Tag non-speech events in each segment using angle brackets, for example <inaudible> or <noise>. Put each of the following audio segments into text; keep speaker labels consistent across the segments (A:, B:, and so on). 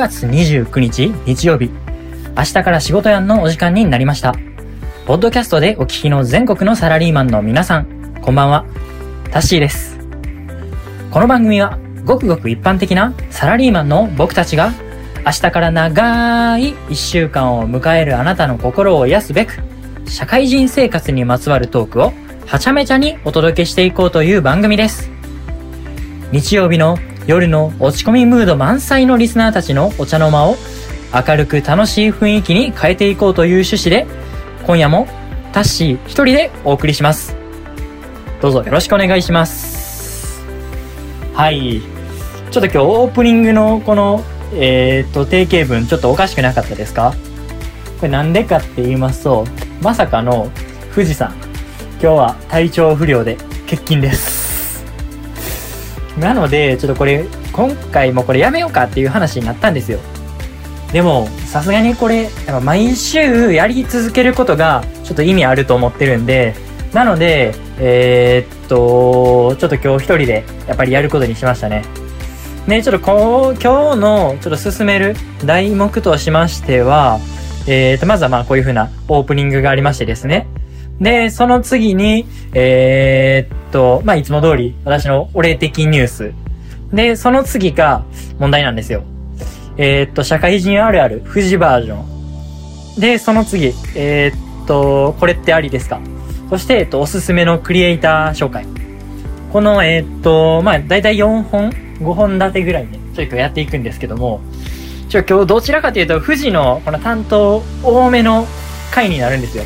A: 月29日日曜日、明日から仕事やんのお時間になりました。ポッドキャストでお聞きの全国のサラリーマンの皆さん、こんばんは。タッシーです。この番組は、ごくごく一般的なサラリーマンの僕たちが、明日から長い一週間を迎えるあなたの心を癒すべく、社会人生活にまつわるトークをはちゃめちゃにお届けしていこうという番組です。日曜日の夜の落ち込みムード満載のリスナーたちのお茶の間を明るく楽しい雰囲気に変えていこうという趣旨で、今夜もタッシー一人でお送りします。どうぞよろしくお願いします。はい。ちょっと今日オープニングのこの、えー、っと、定型文ちょっとおかしくなかったですか？これなんでかって言いますと、まさかの富士山。今日は体調不良で欠勤です。なので、ちょっとこれ、今回もこれやめようかっていう話になったんですよ。でも、さすがにこれ、やっぱ毎週やり続けることが、ちょっと意味あると思ってるんで、なので、えー、っと、ちょっと今日一人で、やっぱりやることにしましたね。ね、ちょっとこう、今日の、ちょっと進める題目としましては、えー、っと、まずはまあこういう風なオープニングがありましてですね。で、その次に、えー、っと、まあ、いつも通り、私のお礼的ニュース。で、その次が問題なんですよ。えー、っと、社会人あるある、富士バージョン。で、その次、えー、っと、これってありですか？そして、えっと、おすすめのクリエイター紹介。この、え、っと、まあ、だいたい4本、5本立てぐらいね、ちょっとやっていくんですけども、ちょ、今日どちらかというと、富士のこの担当多めの回になるんですよ。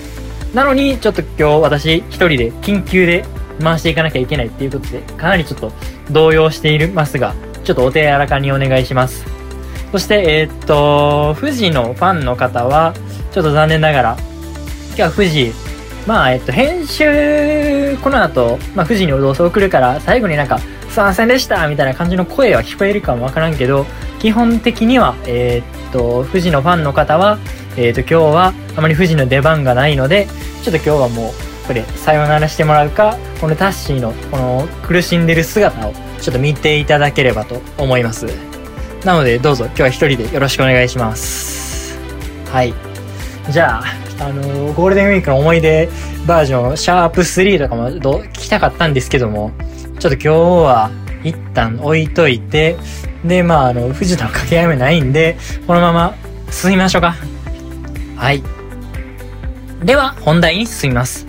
A: なのに、ちょっと今日私一人で緊急で回していかなきゃいけないっていうことで、かなりちょっと動揺していますが、ちょっとお手柔らかにお願いします。そして、えー、っと、富士のファンの方は、ちょっと残念ながら、今日は富士、まあ、えっと、編集、この後、まあ、富士にお送るから、最後になんか、すいませんでしたみたいな感じの声は聞こえるかもわからんけど、基本的には、えー、っと、富士のファンの方は、えっ、と、今日はあまり富士の出番がないので、ちょっと今日はもう、これ、さよならしてもらうか、このタッシーの、この苦しんでる姿を、ちょっと見ていただければと思います。なので、どうぞ今日は一人でよろしくお願いします。はい。じゃあ、あのー、ゴールデンウィークの思い出バージョン、シャープ3とかもど聞きたかったんですけども、ちょっと今日は一旦置いといて、で、まあ、あの、富士との掛け合いもないんで、このまま進みましょうか。はい。では、本題に進みます。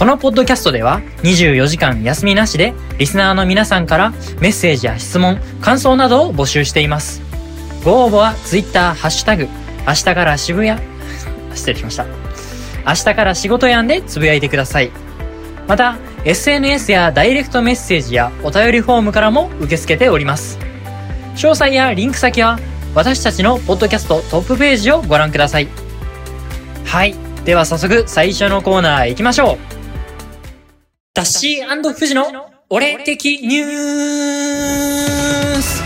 A: このポッドキャストでは24時間休みなしでリスナーの皆さんからメッセージや質問、感想などを募集しています。ご応募は Twitter、ハッシュタグ、明日から渋谷、<laughs> 失礼しました。明日から仕事やんでつぶやいてください。また、SNS やダイレクトメッセージやお便りフォームからも受け付けております。詳細やリンク先は私たちのポッドキャストトップページをご覧ください。はい。では早速最初のコーナー行きましょう。ダッシー富士の俺的ニュース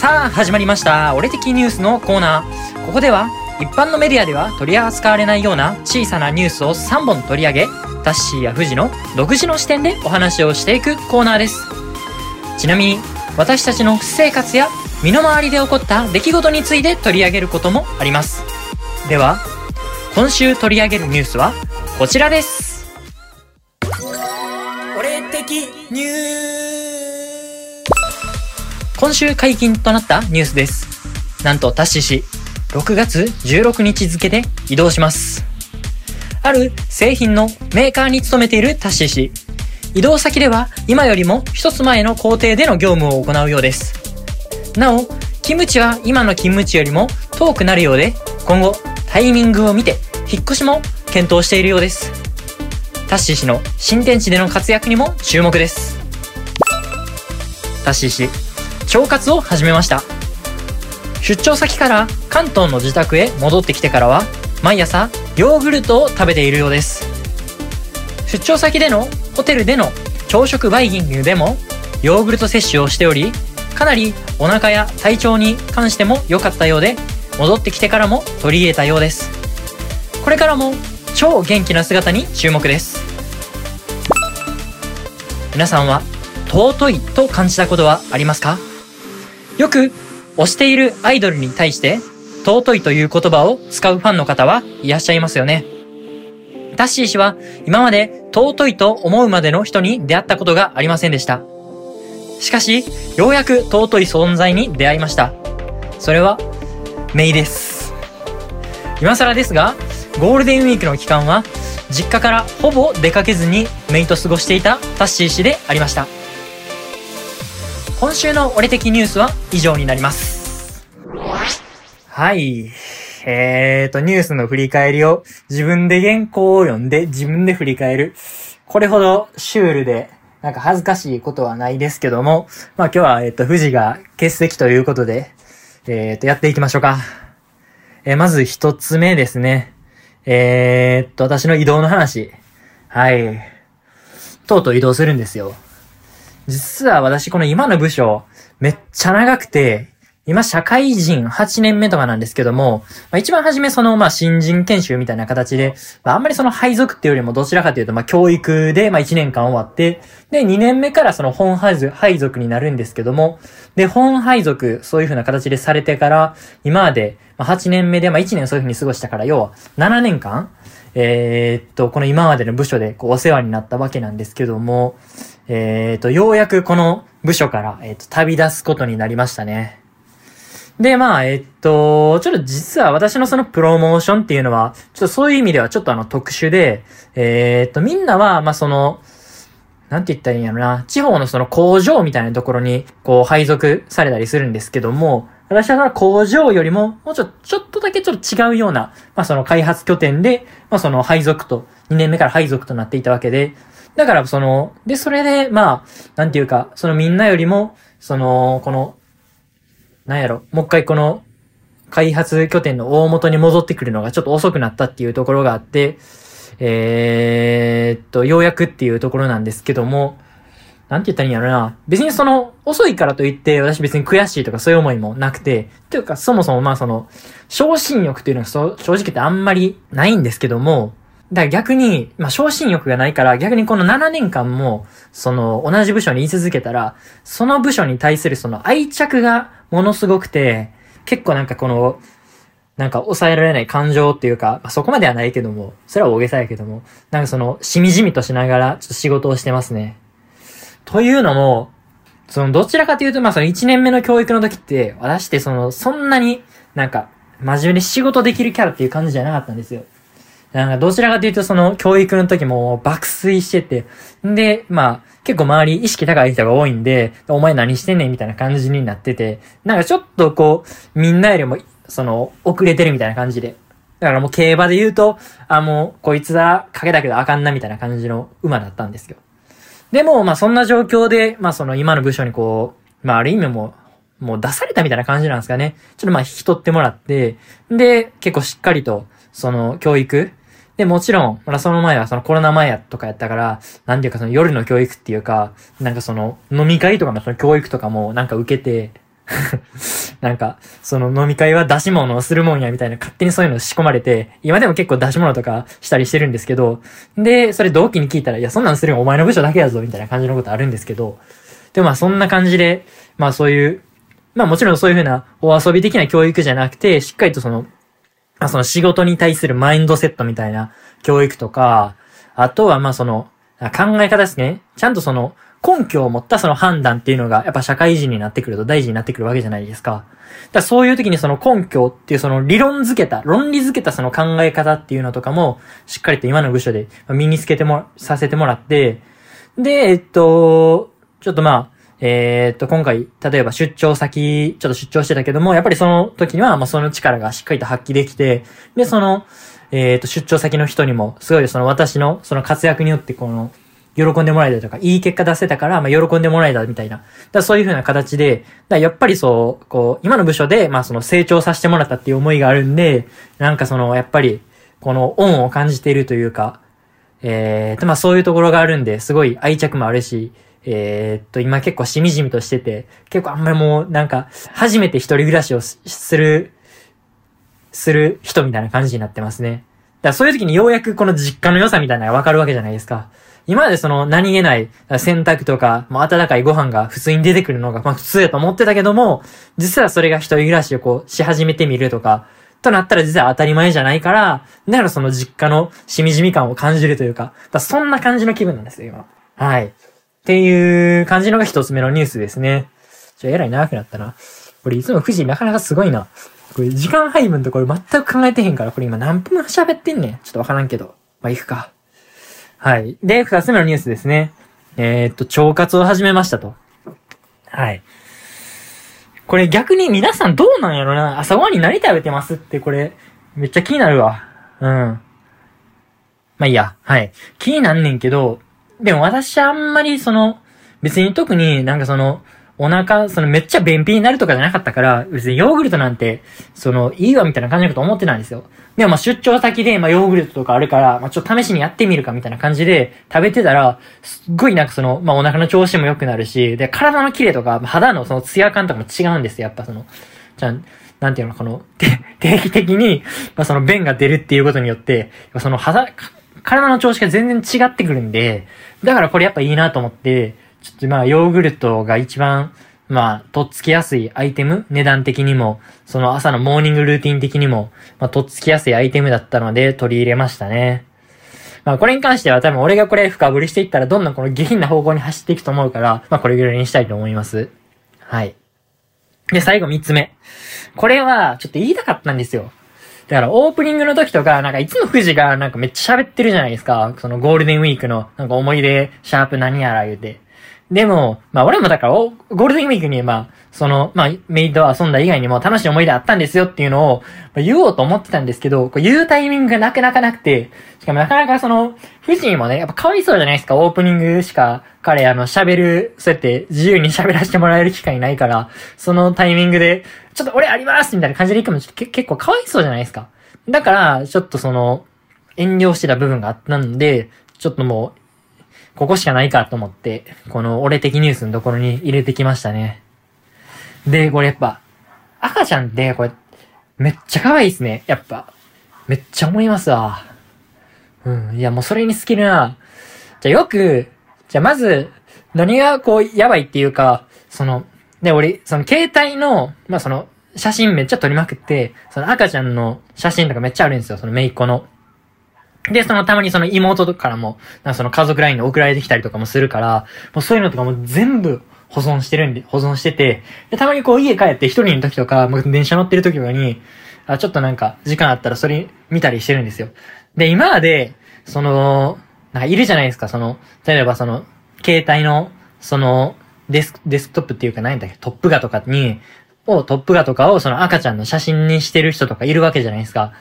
A: さあ、始まりました。俺的ニュースのコーナー。ここでは、一般のメディアでは取り扱われないような小さなニュースを3本取り上げ、タッシーや富士の独自の視点でお話をしていくコーナーです。ちなみに、私たちの私生活や身の回りで起こった出来事について取り上げることもあります。では、今週取り上げるニュースはこちらです。俺的ニュー今週解禁となったニュースです。なんとタッシー氏、6月16日付で移動します。ある製品のメーカーに勤めているタッシー氏。移動先では今よりも一つ前の工程での業務を行うようです。なお、キムチは今の勤務地よりも遠くなるようで、今後、タイミングを見て、引っ越しも検討しているようです。タッシー氏の新天地での活躍にも注目です。タッシー氏、腸活を始めました。出張先から関東の自宅へ戻ってきてからは、毎朝ヨーグルトを食べているようです。出張先でのホテルでの朝食バイキングでもヨーグルト摂取をしており、かなりお腹や体調に関しても良かったようで、戻ってきてからも取り入れたようです。これからも超元気な姿に注目です。皆さんは尊いと感じたことはありますか？よく推しているアイドルに対して尊いという言葉を使うファンの方はいらっしゃいますよね。タッシー氏は今まで尊いと思うまでの人に出会ったことがありませんでした。しかし、ようやく尊い存在に出会いました。それは、メイです。今更ですが、ゴールデンウィークの期間は、実家からほぼ出かけずにメイと過ごしていたタッシー氏でありました。今週の俺的ニュースは以上になります。はい。えーと、ニュースの振り返りを自分で原稿を読んで自分で振り返る。これほどシュールで、なんか恥ずかしいことはないですけども、まあ今日は、えっ、と、富士が欠席ということで、えっ、と、やっていきましょうか。えー、まず一つ目ですね。えー、っと、私の移動の話。はい。とうとう移動するんですよ。実は私この今の部署、めっちゃ長くて、今社会人8年目とかなんですけども、まあ、一番初めその、まあ、新人研修みたいな形で、まあ、あんまりその配属っていうよりもどちらかというと、まあ、教育で、まあ、1年間終わって、で、2年目からその本配属になるんですけども、で、本配属、そういう風な形でされてから、今まで、まあ、8年目で、まあ、1年そういう風に過ごしたから、要は、7年間、えー、っと、この今までの部署でこうお世話になったわけなんですけども、えー、っと、ようやくこの部署から、えー、っと、旅立つことになりましたね。で、まあ、えっと、ちょっと実は私のそのプロモーションっていうのは、ちょっとそういう意味ではちょっとあの特殊で、えー、っと、みんなは、まあその、なんて言ったらいいんやろな、地方のその工場みたいなところに、こう配属されたりするんですけども、私はその工場よりも、もうちょ、ちょっとだけちょっと違うような、まあその開発拠点で、まあその配属と、2年目から配属となっていたわけで、だからその、で、それで、まあ、なんていうか、そのみんなよりも、その、このなんやろ、もう一回この開発拠点の大元に戻ってくるのがちょっと遅くなったっていうところがあって、えー、っと、ようやくっていうところなんですけども、なんて言ったらいいんやろな。別にその、遅いからといって、私別に悔しいとかそういう思いもなくて、というか、そもそもまあその、昇進欲っていうのは正直言ってあんまりないんですけども、だから逆に、まあ、昇進欲がないから、逆にこの7年間も、その、同じ部署に居続けたら、その部署に対するその愛着がものすごくて、結構なんかこの、なんか抑えられない感情っていうか、まあ、そこまではないけども、それは大げさやけども、なんかその、しみじみとしながら、ちょっと仕事をしてますね。というのも、その、どちらかというと、まあ、その1年目の教育の時って、私ってその、そんなになんか、真面目に仕事できるキャラっていう感じじゃなかったんですよ。なんかどちらかというとその教育の時も爆睡してて、んで、まあ、結構周り意識高い人が多いんで、お前何してんねんみたいな感じになってて、なんかちょっとこう、みんなよりも、その、遅れてるみたいな感じで。だからもう競馬で言うと、あ、もう、こいつはかけたけどあかんなみたいな感じの馬だったんですよ。でも、まあそんな状況で、まあその今の部署にこう、まあある意味ももう出されたみたいな感じなんですかね。ちょっとまあ引き取ってもらって、で、結構しっかりと、その教育、で、もちろん、まだその前はそのコロナ前やとかやったから、なんていうかその夜の教育っていうか、なんかその飲み会とかのその教育とかもなんか受けて <laughs> なんか、その飲み会は出し物をするもんやみたいな勝手にそういうの仕込まれて、今でも結構出し物とかしたりしてるんですけど、で、それ同期に聞いたら、いや、そんなんするよお前の部署だけやぞみたいな感じのことあるんですけど、でもまあそんな感じで、まあそういう、まあもちろんそういうふうなお遊び的な教育じゃなくて、しっかりとその、その仕事に対するマインドセットみたいな教育とか、あとはまあその考え方ですね。ちゃんとその根拠を持ったその判断っていうのがやっぱ社会人になってくると大事になってくるわけじゃないですか。だそういう時にその根拠っていうその理論づけた、論理づけたその考え方っていうのとかもしっかりと今の部署で身につけても、させてもらって、で、えっと、ちょっとまあ、えー、っと、今回、例えば出張先、ちょっと出張してたけども、やっぱりその時には、まあ、その力がしっかりと発揮できて、で、その、えー、っと、出張先の人にも、すごいその私の、その活躍によって、この、喜んでもらえたとか、いい結果出せたから、まあ、喜んでもらえたみたいな。だそういう風な形で、だやっぱりそう、こう、今の部署で、まあ、その成長させてもらったっていう思いがあるんで、なんかその、やっぱり、この恩を感じているというか、えー、と、まあ、そういうところがあるんで、すごい愛着もあるし、えー、っと、今結構しみじみとしてて、結構あんまりもうなんか、初めて一人暮らしをする、する人みたいな感じになってますね。だからそういう時にようやくこの実家の良さみたいなのがわかるわけじゃないですか。今までその何気ない洗濯とか、もう温かいご飯が普通に出てくるのが、まあ普通やと思ってたけども、実はそれが一人暮らしをこうし始めてみるとか、となったら実は当たり前じゃないから、だからその実家のしみじみ感を感じるというか、だそんな感じの気分なんですよ、今。はい。っていう感じのが一つ目のニュースですね。ちょ、えらい長くなったな。これいつも富士なかなかすごいな。これ時間配分とこれ全く考えてへんから、これ今何分喋ってんねん。ちょっとわからんけど。まあ、行くか。はい。で、二つ目のニュースですね。えー、っと、腸活を始めましたと。はい。これ逆に皆さんどうなんやろな朝ごはんに何食べてますってこれ、めっちゃ気になるわ。うん。まあいいや。はい。気になんねんけど、でも私あんまりその、別に特になんかその、お腹、そのめっちゃ便秘になるとかじゃなかったから、別にヨーグルトなんて、その、いいわみたいな感じのこと思ってたんですよ。でもまあ出張先で、まあヨーグルトとかあるから、まあちょっと試しにやってみるかみたいな感じで食べてたら、すっごいなんかその、まあお腹の調子も良くなるし、で、体の綺麗とか、肌のそのツヤ感とかも違うんですよ。やっぱその、じゃなんていうの、この、<laughs> 定期的に、まあその便が出るっていうことによって、その肌、体の調子が全然違ってくるんで、だからこれやっぱいいなと思って、ちょっとまあヨーグルトが一番、まあ、とっつきやすいアイテム、値段的にも、その朝のモーニングルーティン的にも、まあ、とっつきやすいアイテムだったので取り入れましたね。まあ、これに関しては多分俺がこれ深掘りしていったらどんどんこの下品な方向に走っていくと思うから、まあ、これぐらいにしたいと思います。はい。で、最後三つ目。これは、ちょっと言いたかったんですよ。だから、オープニングの時とか、なんかいつも富士がなんかめっちゃ喋ってるじゃないですか。そのゴールデンウィークの、なんか思い出、シャープ何やら言うて。でも、まあ俺もだから、ゴールデンウィークに、まあ、その、まあ、メイド遊んだ以外にも楽しい思い出あったんですよっていうのを、まあ、言おうと思ってたんですけど、こう言うタイミングがなかなかなくて、しかもなかなかその、富士もね、やっぱかわいそうじゃないですか、オープニングしか、彼、あの、喋る、そうやって自由に喋らせてもらえる機会ないから、そのタイミングで、ちょっと俺ありますみたいな感じで行くのちょっと結構かわいそうじゃないですか。だから、ちょっとその、遠慮してた部分があったんで、ちょっともう、ここしかないかと思って、この俺的ニュースのところに入れてきましたね。で、これやっぱ、赤ちゃんってこれ、めっちゃ可愛いっすね。やっぱ。めっちゃ思いますわ。うん。いや、もうそれに好きな。じゃあよく、じゃあまず、何がこう、やばいっていうか、その、で、俺、その携帯の、まあその、写真めっちゃ撮りまくって、その赤ちゃんの写真とかめっちゃあるんですよ。そのめいっ子の。で、そのたまにその妹からも、なんかその家族 LINE で送られてきたりとかもするから、もうそういうのとかも全部保存してるんで、保存してて、で、たまにこう家帰って一人の時とか、もう電車乗ってる時とかに、あ、ちょっとなんか時間あったらそれ見たりしてるんですよ。で、今まで、その、なんかいるじゃないですか、その、例えばその、携帯の、その、デスク、デスクトップっていうか何だっけ、トップ画とかに、を、トップ画とかをその赤ちゃんの写真にしてる人とかいるわけじゃないですか。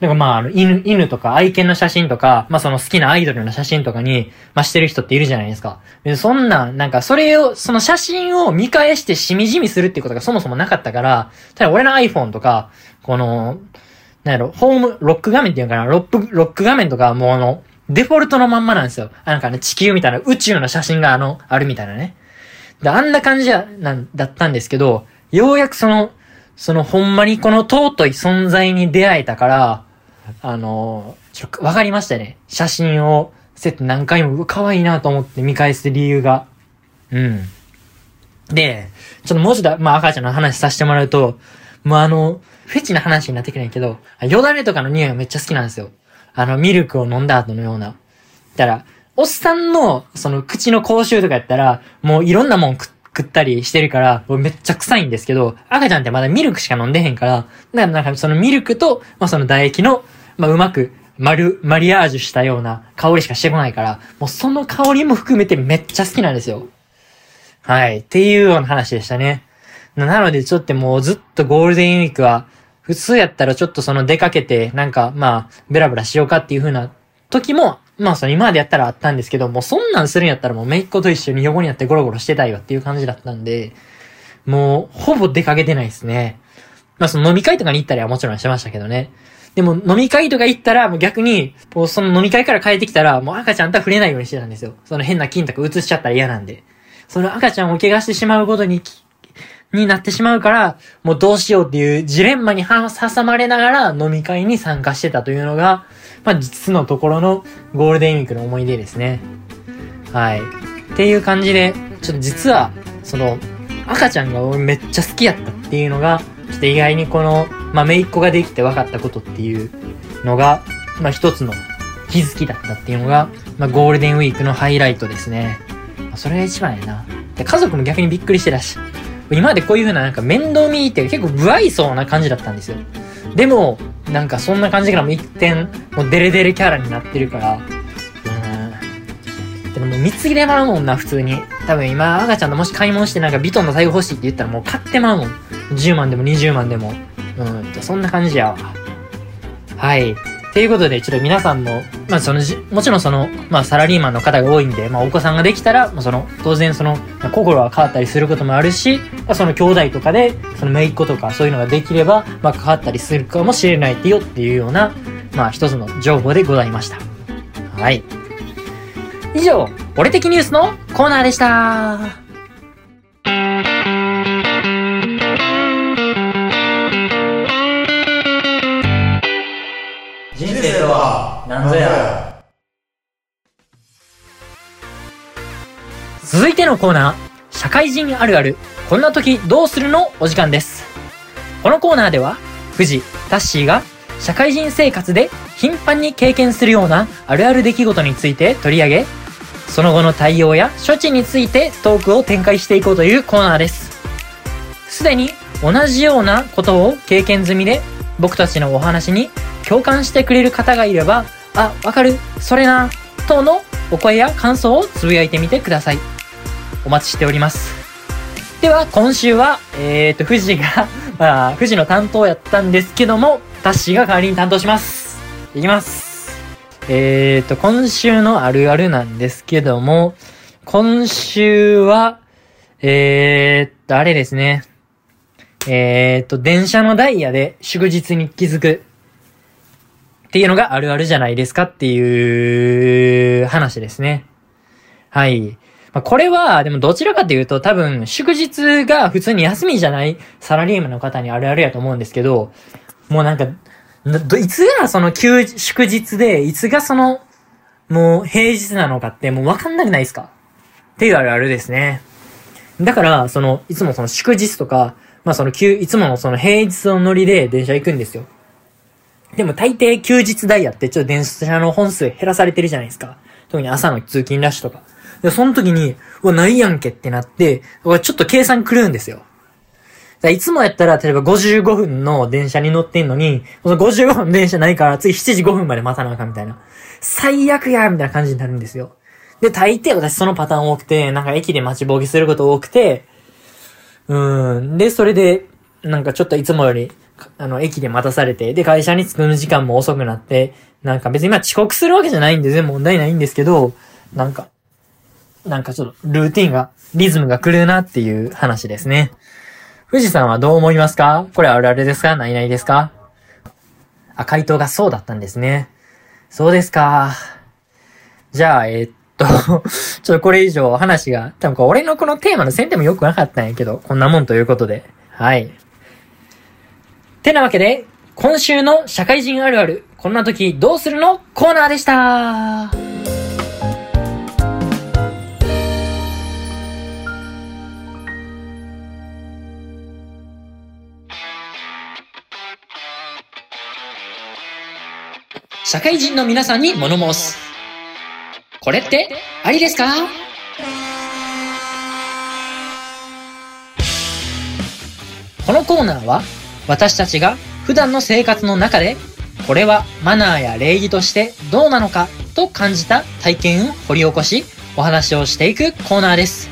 A: だかまあ、犬、犬とか愛犬の写真とか、まあその好きなアイドルの写真とかに、まあしてる人っているじゃないですか。でそんな、なんかそれを、その写真を見返してしみじみするっていうことがそもそもなかったから、ただ俺の iPhone とか、この、なんやろ、ホーム、ロック画面っていうのかな、ロック、ロック画面とかもうあの、デフォルトのまんまなんですよ。なんかね、地球みたいな宇宙の写真があの、あるみたいなね。で、あんな感じや、なん、だったんですけど、ようやくその、そのほんまにこの尊い存在に出会えたから、あの、ちょっとわかりましたね。写真をせって何回も、可愛いなと思って見返す理由が。うん。で、ちょっともうちょっと、まあ赤ちゃんの話させてもらうと、もうあの、フェチな話になってくるんやけど、よだれとかの匂いがめっちゃ好きなんですよ。あの、ミルクを飲んだ後のような。だから、おっさんの、その、口の口臭とかやったら、もういろんなもん食ったりしてるから、めっちゃ臭いんですけど、赤ちゃんってまだミルクしか飲んでへんから、だからなんかそのミルクと、まあその唾液の、まあ、うまく、マル、マリアージュしたような香りしかしてこないから、もうその香りも含めてめっちゃ好きなんですよ。はい。っていうような話でしたね。なのでちょっともうずっとゴールデンウィークは、普通やったらちょっとその出かけて、なんかまあ、ベラベラしようかっていう風な時も、まあその今までやったらあったんですけど、もうそんなんするんやったらもうめいっ子と一緒に横になってゴロゴロしてたいわっていう感じだったんで、もうほぼ出かけてないですね。まあその飲み会とかに行ったりはもちろんしてましたけどね。でも飲み会とか行ったら、もう逆に、もうその飲み会から帰ってきたら、もう赤ちゃんとは触れないようにしてたんですよ。その変な菌とか移しちゃったら嫌なんで。その赤ちゃんを怪我してしまうことに、になってしまうから、もうどうしようっていうジレンマに挟まれながら飲み会に参加してたというのが、まあ実のところのゴールデンウィークの思い出ですね。はい。っていう感じで、ちょっと実は、その、赤ちゃんが俺めっちゃ好きやったっていうのが、ちょっと意外にこの、まあ、姪っ子ができて分かったことっていうのが、まあ、一つの気づきだったっていうのが、まあ、ゴールデンウィークのハイライトですね。まあ、それが一番やな。で、家族も逆にびっくりしてたし、今までこういう風ななんか面倒見って結構不愛想な感じだったんですよ。でも、なんかそんな感じからも一点、もうデレデレキャラになってるから、うん。でももう貢ぎでまうもんな、普通に。多分今、赤ちゃんともし買い物してなんかビトンの財布欲しいって言ったらもう買ってまうもん。10万でも20万でも。うん、そんな感じやわ。はい。ということで、ちょっと皆さんも、まあそのじもちろんその、まあサラリーマンの方が多いんで、まあお子さんができたら、まあその、当然その、心は変わったりすることもあるし、まあその兄弟とかで、その姪っ子とかそういうのができれば、まあ変わったりするかもしれないってよっていうような、まあ一つの情報でございました。はい。以上、俺的ニュースのコーナーでした。なんぞや。続いてのコーナー、社会人あるある、こんな時どうするの？お時間です。このコーナーでは、富士、タッシーが社会人生活で頻繁に経験するようなあるある出来事について取り上げ、その後の対応や処置についてトークを展開していこうというコーナーです。すでに同じようなことを経験済みで僕たちのお話に共感してくれる方がいればあ、わかる、それな、等のお声や感想をつぶやいてみてください。お待ちしております。では、今週は、えーと、富士が <laughs> まあ、富士の担当やったんですけども、タッシーが代わりに担当します。いきます。えーと、今週のあるあるなんですけども、今週は、えーと、あれですね。えーと、電車のダイヤで祝日に気づく。っていうのがあるあるじゃないですかっていう話ですね。はい。まあ、これは、でもどちらかというと多分祝日が普通に休みじゃないサラリーマンの方にあるあるやと思うんですけど、もうなんか、いつがその休、祝日で、いつがその、もう平日なのかってもうわかんなくないですか？っていうあるあるですね。だから、その、いつもその祝日とか、まあその休、いつものその平日の乗りで電車行くんですよ。でも大抵休日ダイヤってちょっと電車の本数減らされてるじゃないですか。特に朝の通勤ラッシュとか。で、その時に、うわ、ないやんけってなって、ちょっと計算狂うんですよ。いつもやったら、例えば55分の電車に乗ってんのに、この55分電車ないから、次7時5分まで待たなあかんみたいな。最悪やみたいな感じになるんですよ。で、大抵私そのパターン多くて、なんか駅で待ちぼうけすること多くて、うん。で、それで、なんかちょっといつもよりあの、駅で待たされて、で、会社に着く時間も遅くなって、なんか別にまあ遅刻するわけじゃないんで全然問題ないんですけど、なんか、なんかちょっとルーティンが、リズムが狂うなっていう話ですね。富士山はどう思いますか？これあるあるですか？ないないですか？あ、回答がそうだったんですね。そうですか。じゃあ、えー、っと <laughs> ちょっとこれ以上話が、多分これ俺のこのテーマの選定もよくなかったんやけど、こんなもんということで。はい。てなわけで、今週の社会人あるある、こんな時どうするの？コーナーでした社会人の皆さんに物申す。これってありですか？このコーナーは私たちが普段の生活の中で、これはマナーや礼儀としてどうなのかと感じた体験を掘り起こし、お話をしていくコーナーです。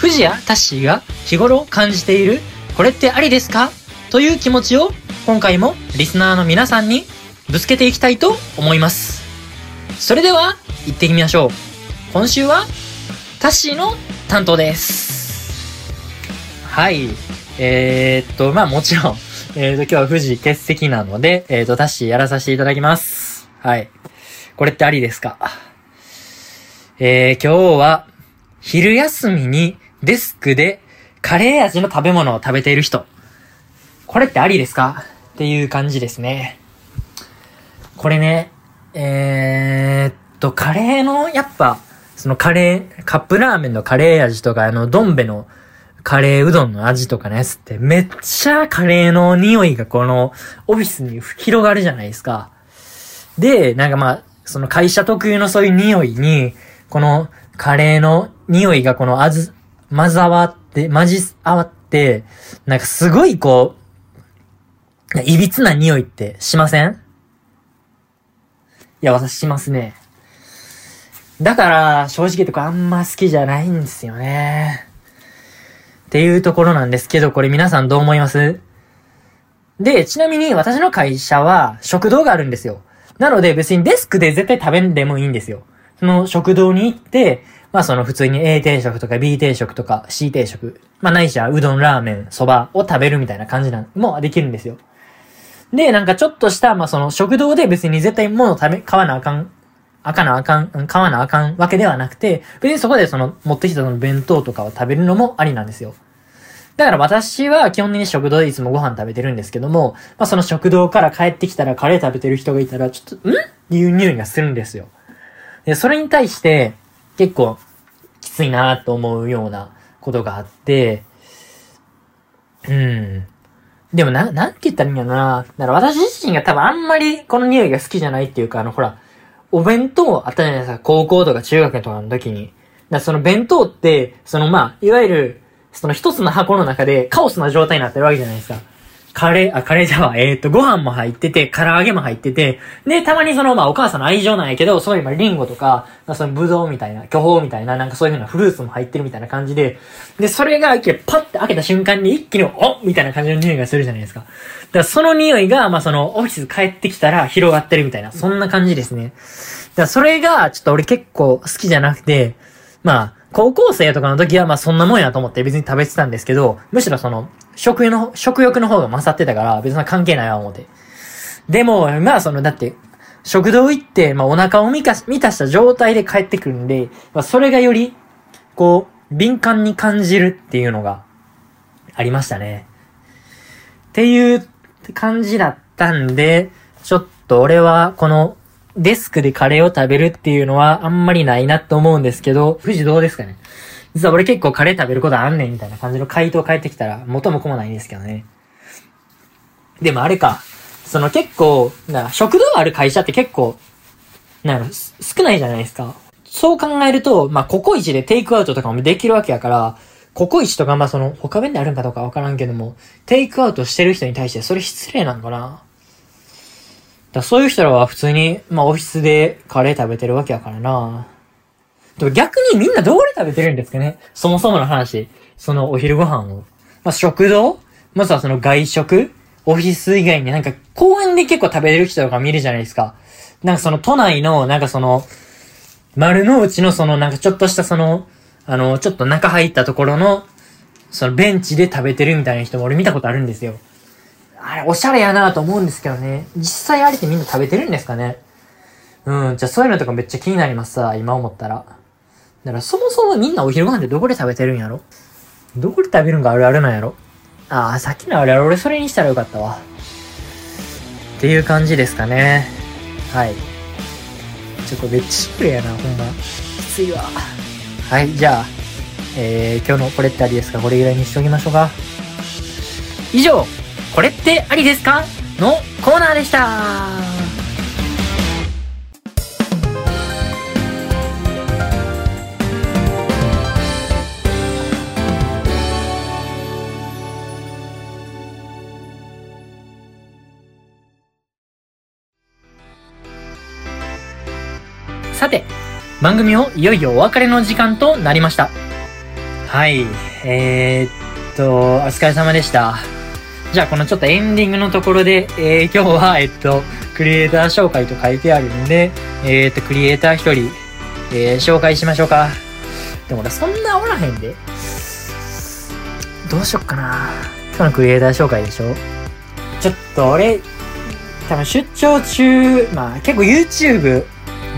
A: 富士やタッシーが日頃感じている、これってありですか？という気持ちを今回もリスナーの皆さんにぶつけていきたいと思います。それでは行ってみましょう。今週はタッシーの担当です。はい。えー、っと、まあもちろん、<laughs> えっ、と、今日は富士欠席なので、えっ、と、タッシーやらさせていただきます。はい。これってありですか？えー、今日は、昼休みにデスクでカレー味の食べ物を食べている人。これってありですか？っていう感じですね。これね、えー、っと、カレーの、やっぱ、そのカレー、カップラーメンのカレー味とか、あの、どんべのカレーうどんの味とかのやつって、めっちゃカレーの匂いがこの、オフィスに広がるじゃないですか。で、なんかまあ、その会社特有のそういう匂いに、このカレーの匂いがこのあず、混ざわって、混じ合わって、なんかすごいこう、いびつな匂いってしません？いや、私しますね。だから、正直言うとあんま好きじゃないんですよね。っていうところなんですけど、これ皆さんどう思います？で、ちなみに私の会社は食堂があるんですよ。なので別にデスクで絶対食べんでもいいんですよ。その食堂に行って、まあその普通に A 定食とか B 定食とか C 定食、まあないしはうどん、ラーメン、蕎麦を食べるみたいな感じなんもできるんですよ。で、なんかちょっとした、まあその食堂で別に絶対物を食べ、買わなあかん、あかなあかん、買わなあかんわけではなくて、別にそこでその持ってきたその弁当とかを食べるのもありなんですよ。だから私は基本的に食堂でいつもご飯食べてるんですけども、まあその食堂から帰ってきたらカレー食べてる人がいたら、ちょっと、ん？っていう匂いがするんですよ。で、それに対して結構きついなと思うようなことがあって、うん。でもな、なんて言ったらいいんやな。だから私自身が多分あんまりこの匂いが好きじゃないっていうか、あの、ほら、お弁当あったじゃないですか。高校とか中学とかの時に。だその弁当って、そのまあ、いわゆる、その一つの箱の中でカオスな状態になってるわけじゃないですか。カレー、あ、カレーじゃわ、えっ、と、ご飯も入ってて、唐揚げも入ってて、で、たまにその、まあ、お母さんの愛情なんやけど、そういう、まあ、リンゴとか、まあ、その、ブドウみたいな、巨峰みたいな、なんかそういう風なフルーツも入ってるみたいな感じで、で、それが、パッて開けた瞬間に一気に、おみたいな感じの匂いがするじゃないですか。だから、その匂いが、まあ、その、オフィス帰ってきたら広がってるみたいな、そんな感じですね。だから、それが、ちょっと俺結構好きじゃなくて、まあ、高校生とかの時はまあそんなもんやと思って別に食べてたんですけど、むしろその、食欲の、食欲の方が勝ってたから別に関係ないわ思って。でも、まあその、だって、食堂行って、まあお腹を満たした状態で帰ってくるんで、まあそれがより、こう、敏感に感じるっていうのがありましたね。っていう感じだったんで、ちょっと俺はこのデスクでカレーを食べるっていうのはあんまりないなと思うんですけど、富士どうですかね？実は俺結構カレー食べることあんねんみたいな感じの回答返ってきたら元も子もないんですけどね。でもあれか、その結構、な食堂ある会社って結構、なん少ないじゃないですか。そう考えると、まあ、ココイチでテイクアウトとかもできるわけやから、ココイチとかまあその、他弁であるんかどうかわからんけども、テイクアウトしてる人に対してそれ失礼なんかなだそういう人らは普通に、まあオフィスでカレー食べてるわけやからな。でも逆にみんなどこで食べてるんですかね？そもそもの話。そのお昼ご飯を。まあ食堂？まずはその外食？オフィス以外になんか公園で結構食べれる人とか見るじゃないですか。なんかその都内の、なんかその、丸の内のそのなんかちょっとしたその、あの、ちょっと中入ったところの、そのベンチで食べてるみたいな人も俺見たことあるんですよ。あれ、おしゃれやなと思うんですけどね。実際あれってみんな食べてるんですかね？うん、じゃあそういうのとかめっちゃ気になりますさ、今思ったら。だからそもそもみんなお昼ご飯ってどこで食べてるんやろ？どこで食べるんがあるあるなんやろ？ああ、さっきのあれあれ俺それにしたらよかったわ。っていう感じですかね。はい。ちょっとめっちゃシンプルやな、ほんま。きついわ。はい、じゃあ、えー、今日のこれってありですか？これぐらいにしておきましょうか。以上これってありですか？のコーナーでした番組をいよいよお別れの時間となりました。はい。えー、っと、お疲れ様でした。じゃあこのちょっとエンディングのところで、えー、今日は、えっと、クリエイター紹介と書いてあるんで、えー、っと、クリエイター一人、えー、紹介しましょうか。でも俺そんなおらへんで。どうしよっかな。今日のクリエイター紹介でしょちょっと俺、多分出張中、まあ結構 YouTube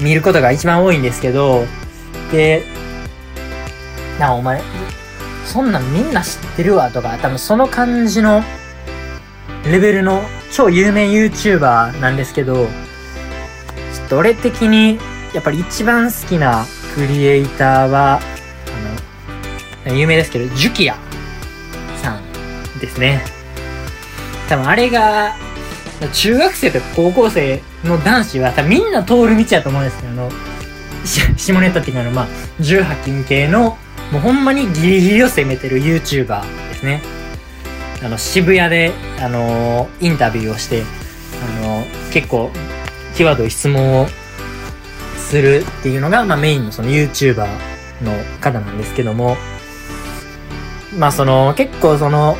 A: 見ることが一番多いんですけど、で、な、お前、そんなんみんな知ってるわとか、多分その感じのレベルの超有名 YouTuber なんですけど、ちょっと俺的に、やっぱり一番好きなクリエイターは、あの、有名ですけど、ジュキヤさんですね。多分あれが、中学生と高校生の男子は多分みんな通る道やと思うんですけど、あの、下ネタっていうの、まあ、18禁系の、もうほんまにギリギリを攻めてる YouTuber ですね。あの、渋谷で、あのー、インタビューをして、あのー、結構、際どい質問をするっていうのが、まあメインのその YouTuber の方なんですけども、まあその、結構その、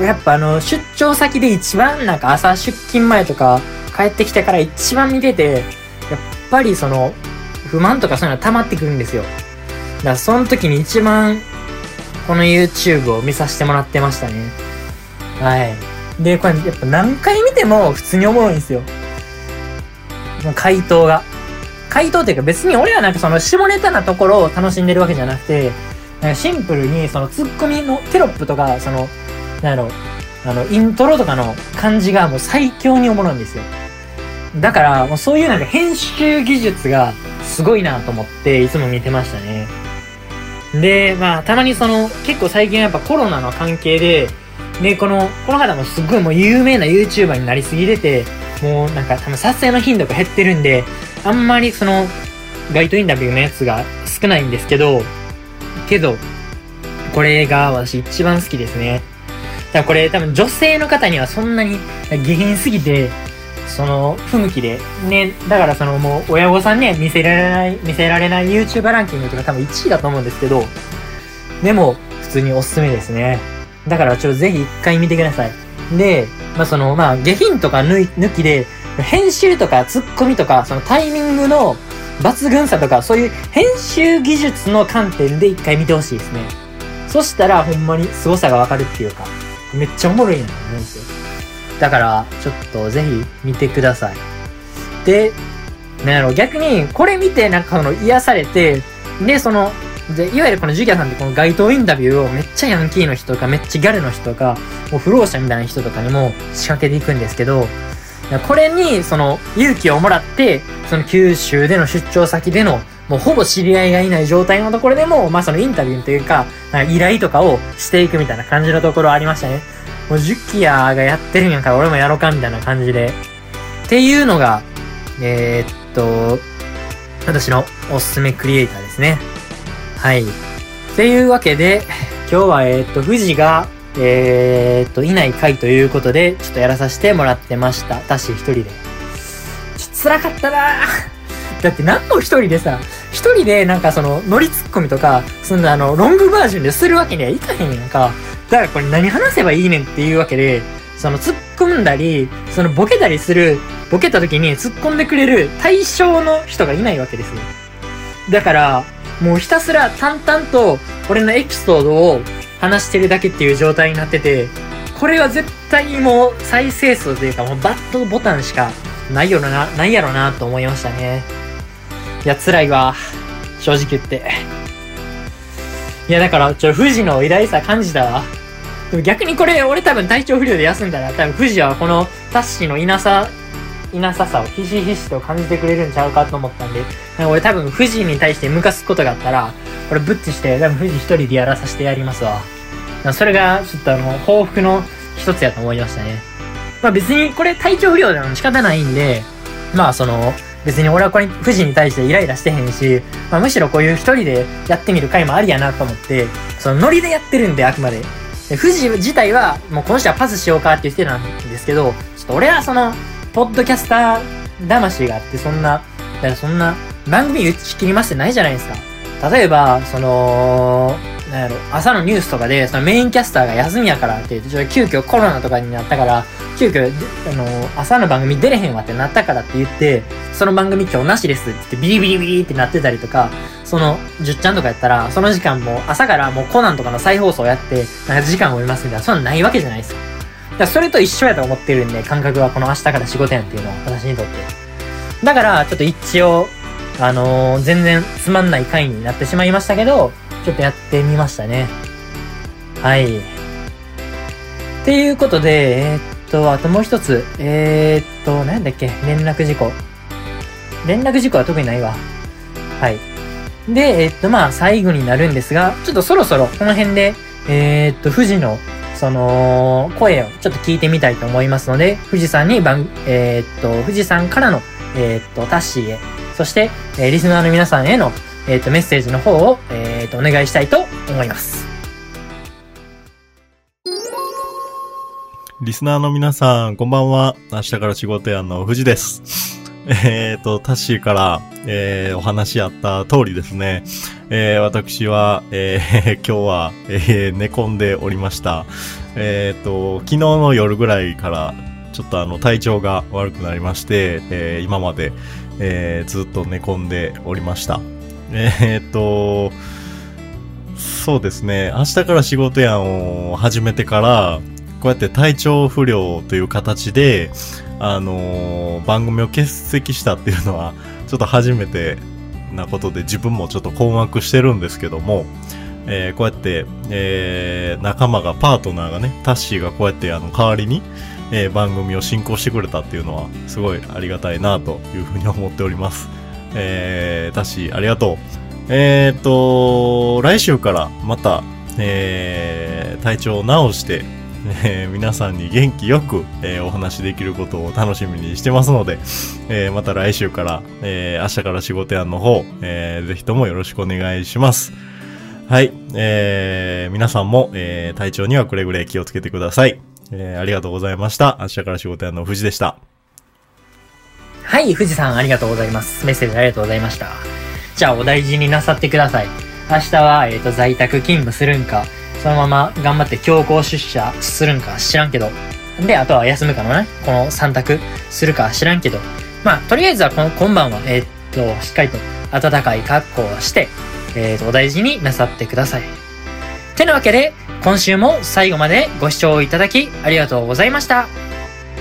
A: やっぱあの、出張先で一番なんか朝出勤前とか帰ってきてから一番見てて、やっぱりその、不満とかそういうのは溜まってくるんですよ。だからその時に一番、この YouTube を見させてもらってましたね。はい。で、これやっぱ何回見ても普通に思うんですよ。回答が。回答っていうか別に俺はなんかその下ネタなところを楽しんでるわけじゃなくて、なんかシンプルにそのツッコミのテロップとか、その、なんやろ、あの、イントロとかの感じがもう最強におもろいんですよ。だから、もうそういうなんか編集技術がすごいなと思っていつも見てましたね。で、まあ、たまにその、結構最近やっぱコロナの関係で、で、この、この方もすっごいもう有名な YouTuber になりすぎてて、もうなんか多分撮影の頻度が減ってるんで、あんまりその、街頭インタビューのやつが少ないんですけど、けど、これが私一番好きですね。だからこれ多分女性の方にはそんなに下品すぎて、その、不向きで、ね、だからそのもう親御さんには見せられない、見せられない YouTuber ランキングとか多分1位だと思うんですけど、でも、普通におすすめですね。だからちょっとぜひ一回見てください。で、まあその、まあ下品とか抜きで、編集とかツッコミとか、そのタイミングの抜群さとか、そういう編集技術の観点で一回見てほしいですね。そしたらほんまに凄さがわかるっていうか、めっちゃおもろいなと思うんですよ。だから、ちょっとぜひ見てください。で、なんやろ、逆に、これ見てなんかその癒されて、で、その、で、いわゆるこのジュギアさんってこの街頭インタビューをめっちゃヤンキーの人とか、めっちゃギャルの人とか、もう不老者みたいな人とかにも仕掛けていくんですけど、これに、その、勇気をもらって、その九州での出張先での、もうほぼ知り合いがいない状態のところでも、まあそのインタビューという、か依頼とかをしていくみたいな感じのところありましたね。もうジュキアがやってるんやから俺もやろうかみたいな感じで。っていうのが、えー、っと、私のおすすめクリエイターですね。はい。っていうわけで、今日は、えー、っと、富士が、えー、っと、いない回ということで、ちょっとやらさせてもらってました。私一人で。ちょっと辛かったなだって何も一人でさ、一人でなんかその、乗りツッコミとか、そんなあの、ロングバージョンでするわけにはいかへんやんか。だからこれ何話せばいいねんっていうわけで、その突っ込んだり、そのボケたりする、ボケた時に突っ込んでくれる対象の人がいないわけですよ。だから、もうひたすら淡々と俺のエピソードを話してるだけっていう状態になってて、これは絶対にもう再生数というかもうバットボタンしかないよな、ないやろなと思いましたね。いや、辛いわ。正直言って。いや、だから、ちょ、富士の偉大さ感じたわ。でも逆にこれ、俺多分体調不良で休んだら、多分富士はこのタッシーのいなさいなささをひしひしと感じてくれるんちゃうかと思ったんで、俺多分富士に対して向かすことがあったら、これブッチして多分富士一人でやらさせてやりますわ。それがちょっとあの、報復の一つやと思いましたね。まあ別にこれ体調不良でも仕方ないんで、まあその、別に俺はこれ富士に対してイライラしてへんし、まあ、むしろこういう一人でやってみる回もありやなと思って、そのノリでやってるんであくまで。で富士自体はもう今週はパスしようかって言ってたんですけど、ちょっと俺はその、ポッドキャスター魂があって、そんな、だからそんな、番組打ち切りましてないじゃないですか。例えば、その、なんやろ、朝のニュースとかで、そのメインキャスターが休みやからって言って、ちょ急遽コロナとかになったから、急遽、あの、朝の番組出れへんわってなったからって言って、その番組今日なしですって言ってビリビリビリってなってたりとか、その、10ちゃんとかやったら、その時間も朝からもうコナンとかの再放送やって、なんか時間を追いますみたいな、そんなないわけじゃないですよ。だそれと一緒やと思ってるんで、感覚はこの明日から仕事やんっていうのは私にとって。だから、ちょっと一応、あのー、全然つまんない回になってしまいましたけど、ちょっとやってみましたね。はい。っていうことで、えー、っと、あともう一つ。えー、っと、なんだっけ？連絡事項。連絡事項は特にないわ。はい。で、えっと、まあ、最後になるんですが、ちょっとそろそろこの辺で、え、っと、富士の、その、声をちょっと聞いてみたいと思いますので、富士山に番、えー、っと、富士山からの、えー、っと、タッシーへ、そして、えー、リスナーの皆さんへの、えっと、メッセージの方を、えっと、お願いしたいと思います。
B: リスナーの皆さん、こんばんは。明日から仕事やの富士です。<laughs> えっ、ー、と、タッシーから、えー、お話あった通りですね。えー、私は、えー、<laughs> 今日は、えー、寝込んでおりました。えっ、ー、と、昨日の夜ぐらいから、ちょっとあの、体調が悪くなりまして、えー、今まで、えー、ずっと寝込んでおりました。えっ、と、そうですね。明日から仕事やんを始めてから、こうやって体調不良という形で、あのー、番組を欠席したっていうのは、ちょっと初めてなことで自分もちょっと困惑してるんですけども、えー、こうやって、えー、仲間が、パートナーがね、タッシーがこうやってあの代わりに、えー、番組を進行してくれたっていうのは、すごいありがたいなというふうに思っております。えー、タッシーありがとう。えーと、来週からまた、えー、体調を直して、えー、皆さんに元気よく、えー、お話できることを楽しみにしてますので、えー、また来週から、え明日から仕事やんの方、えー、ぜひともよろしくお願いします。はい、えー、皆さんも、えー、体調にはくれぐれ気をつけてください。えー、ありがとうございました。明日から仕事やんの富士でした。
A: はい、富士さんありがとうございます。メッセージありがとうございました。じゃあお大事になさってください。明日は、えっ、ー、と、在宅勤務するんか、そのまま頑張って強行出社するんか知らんけど。で、あとは休むかのね、この3択するか知らんけど。まあ、とりあえずはこの今晩は、えー、っと、しっかりと暖かい格好をして、えー、っと、お大事になさってください。てなわけで、今週も最後までご視聴いただきありがとうございました。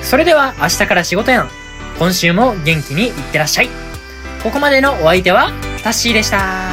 A: それでは明日から仕事やん。今週も元気にいってらっしゃい。ここまでのお相手はタッシーでした。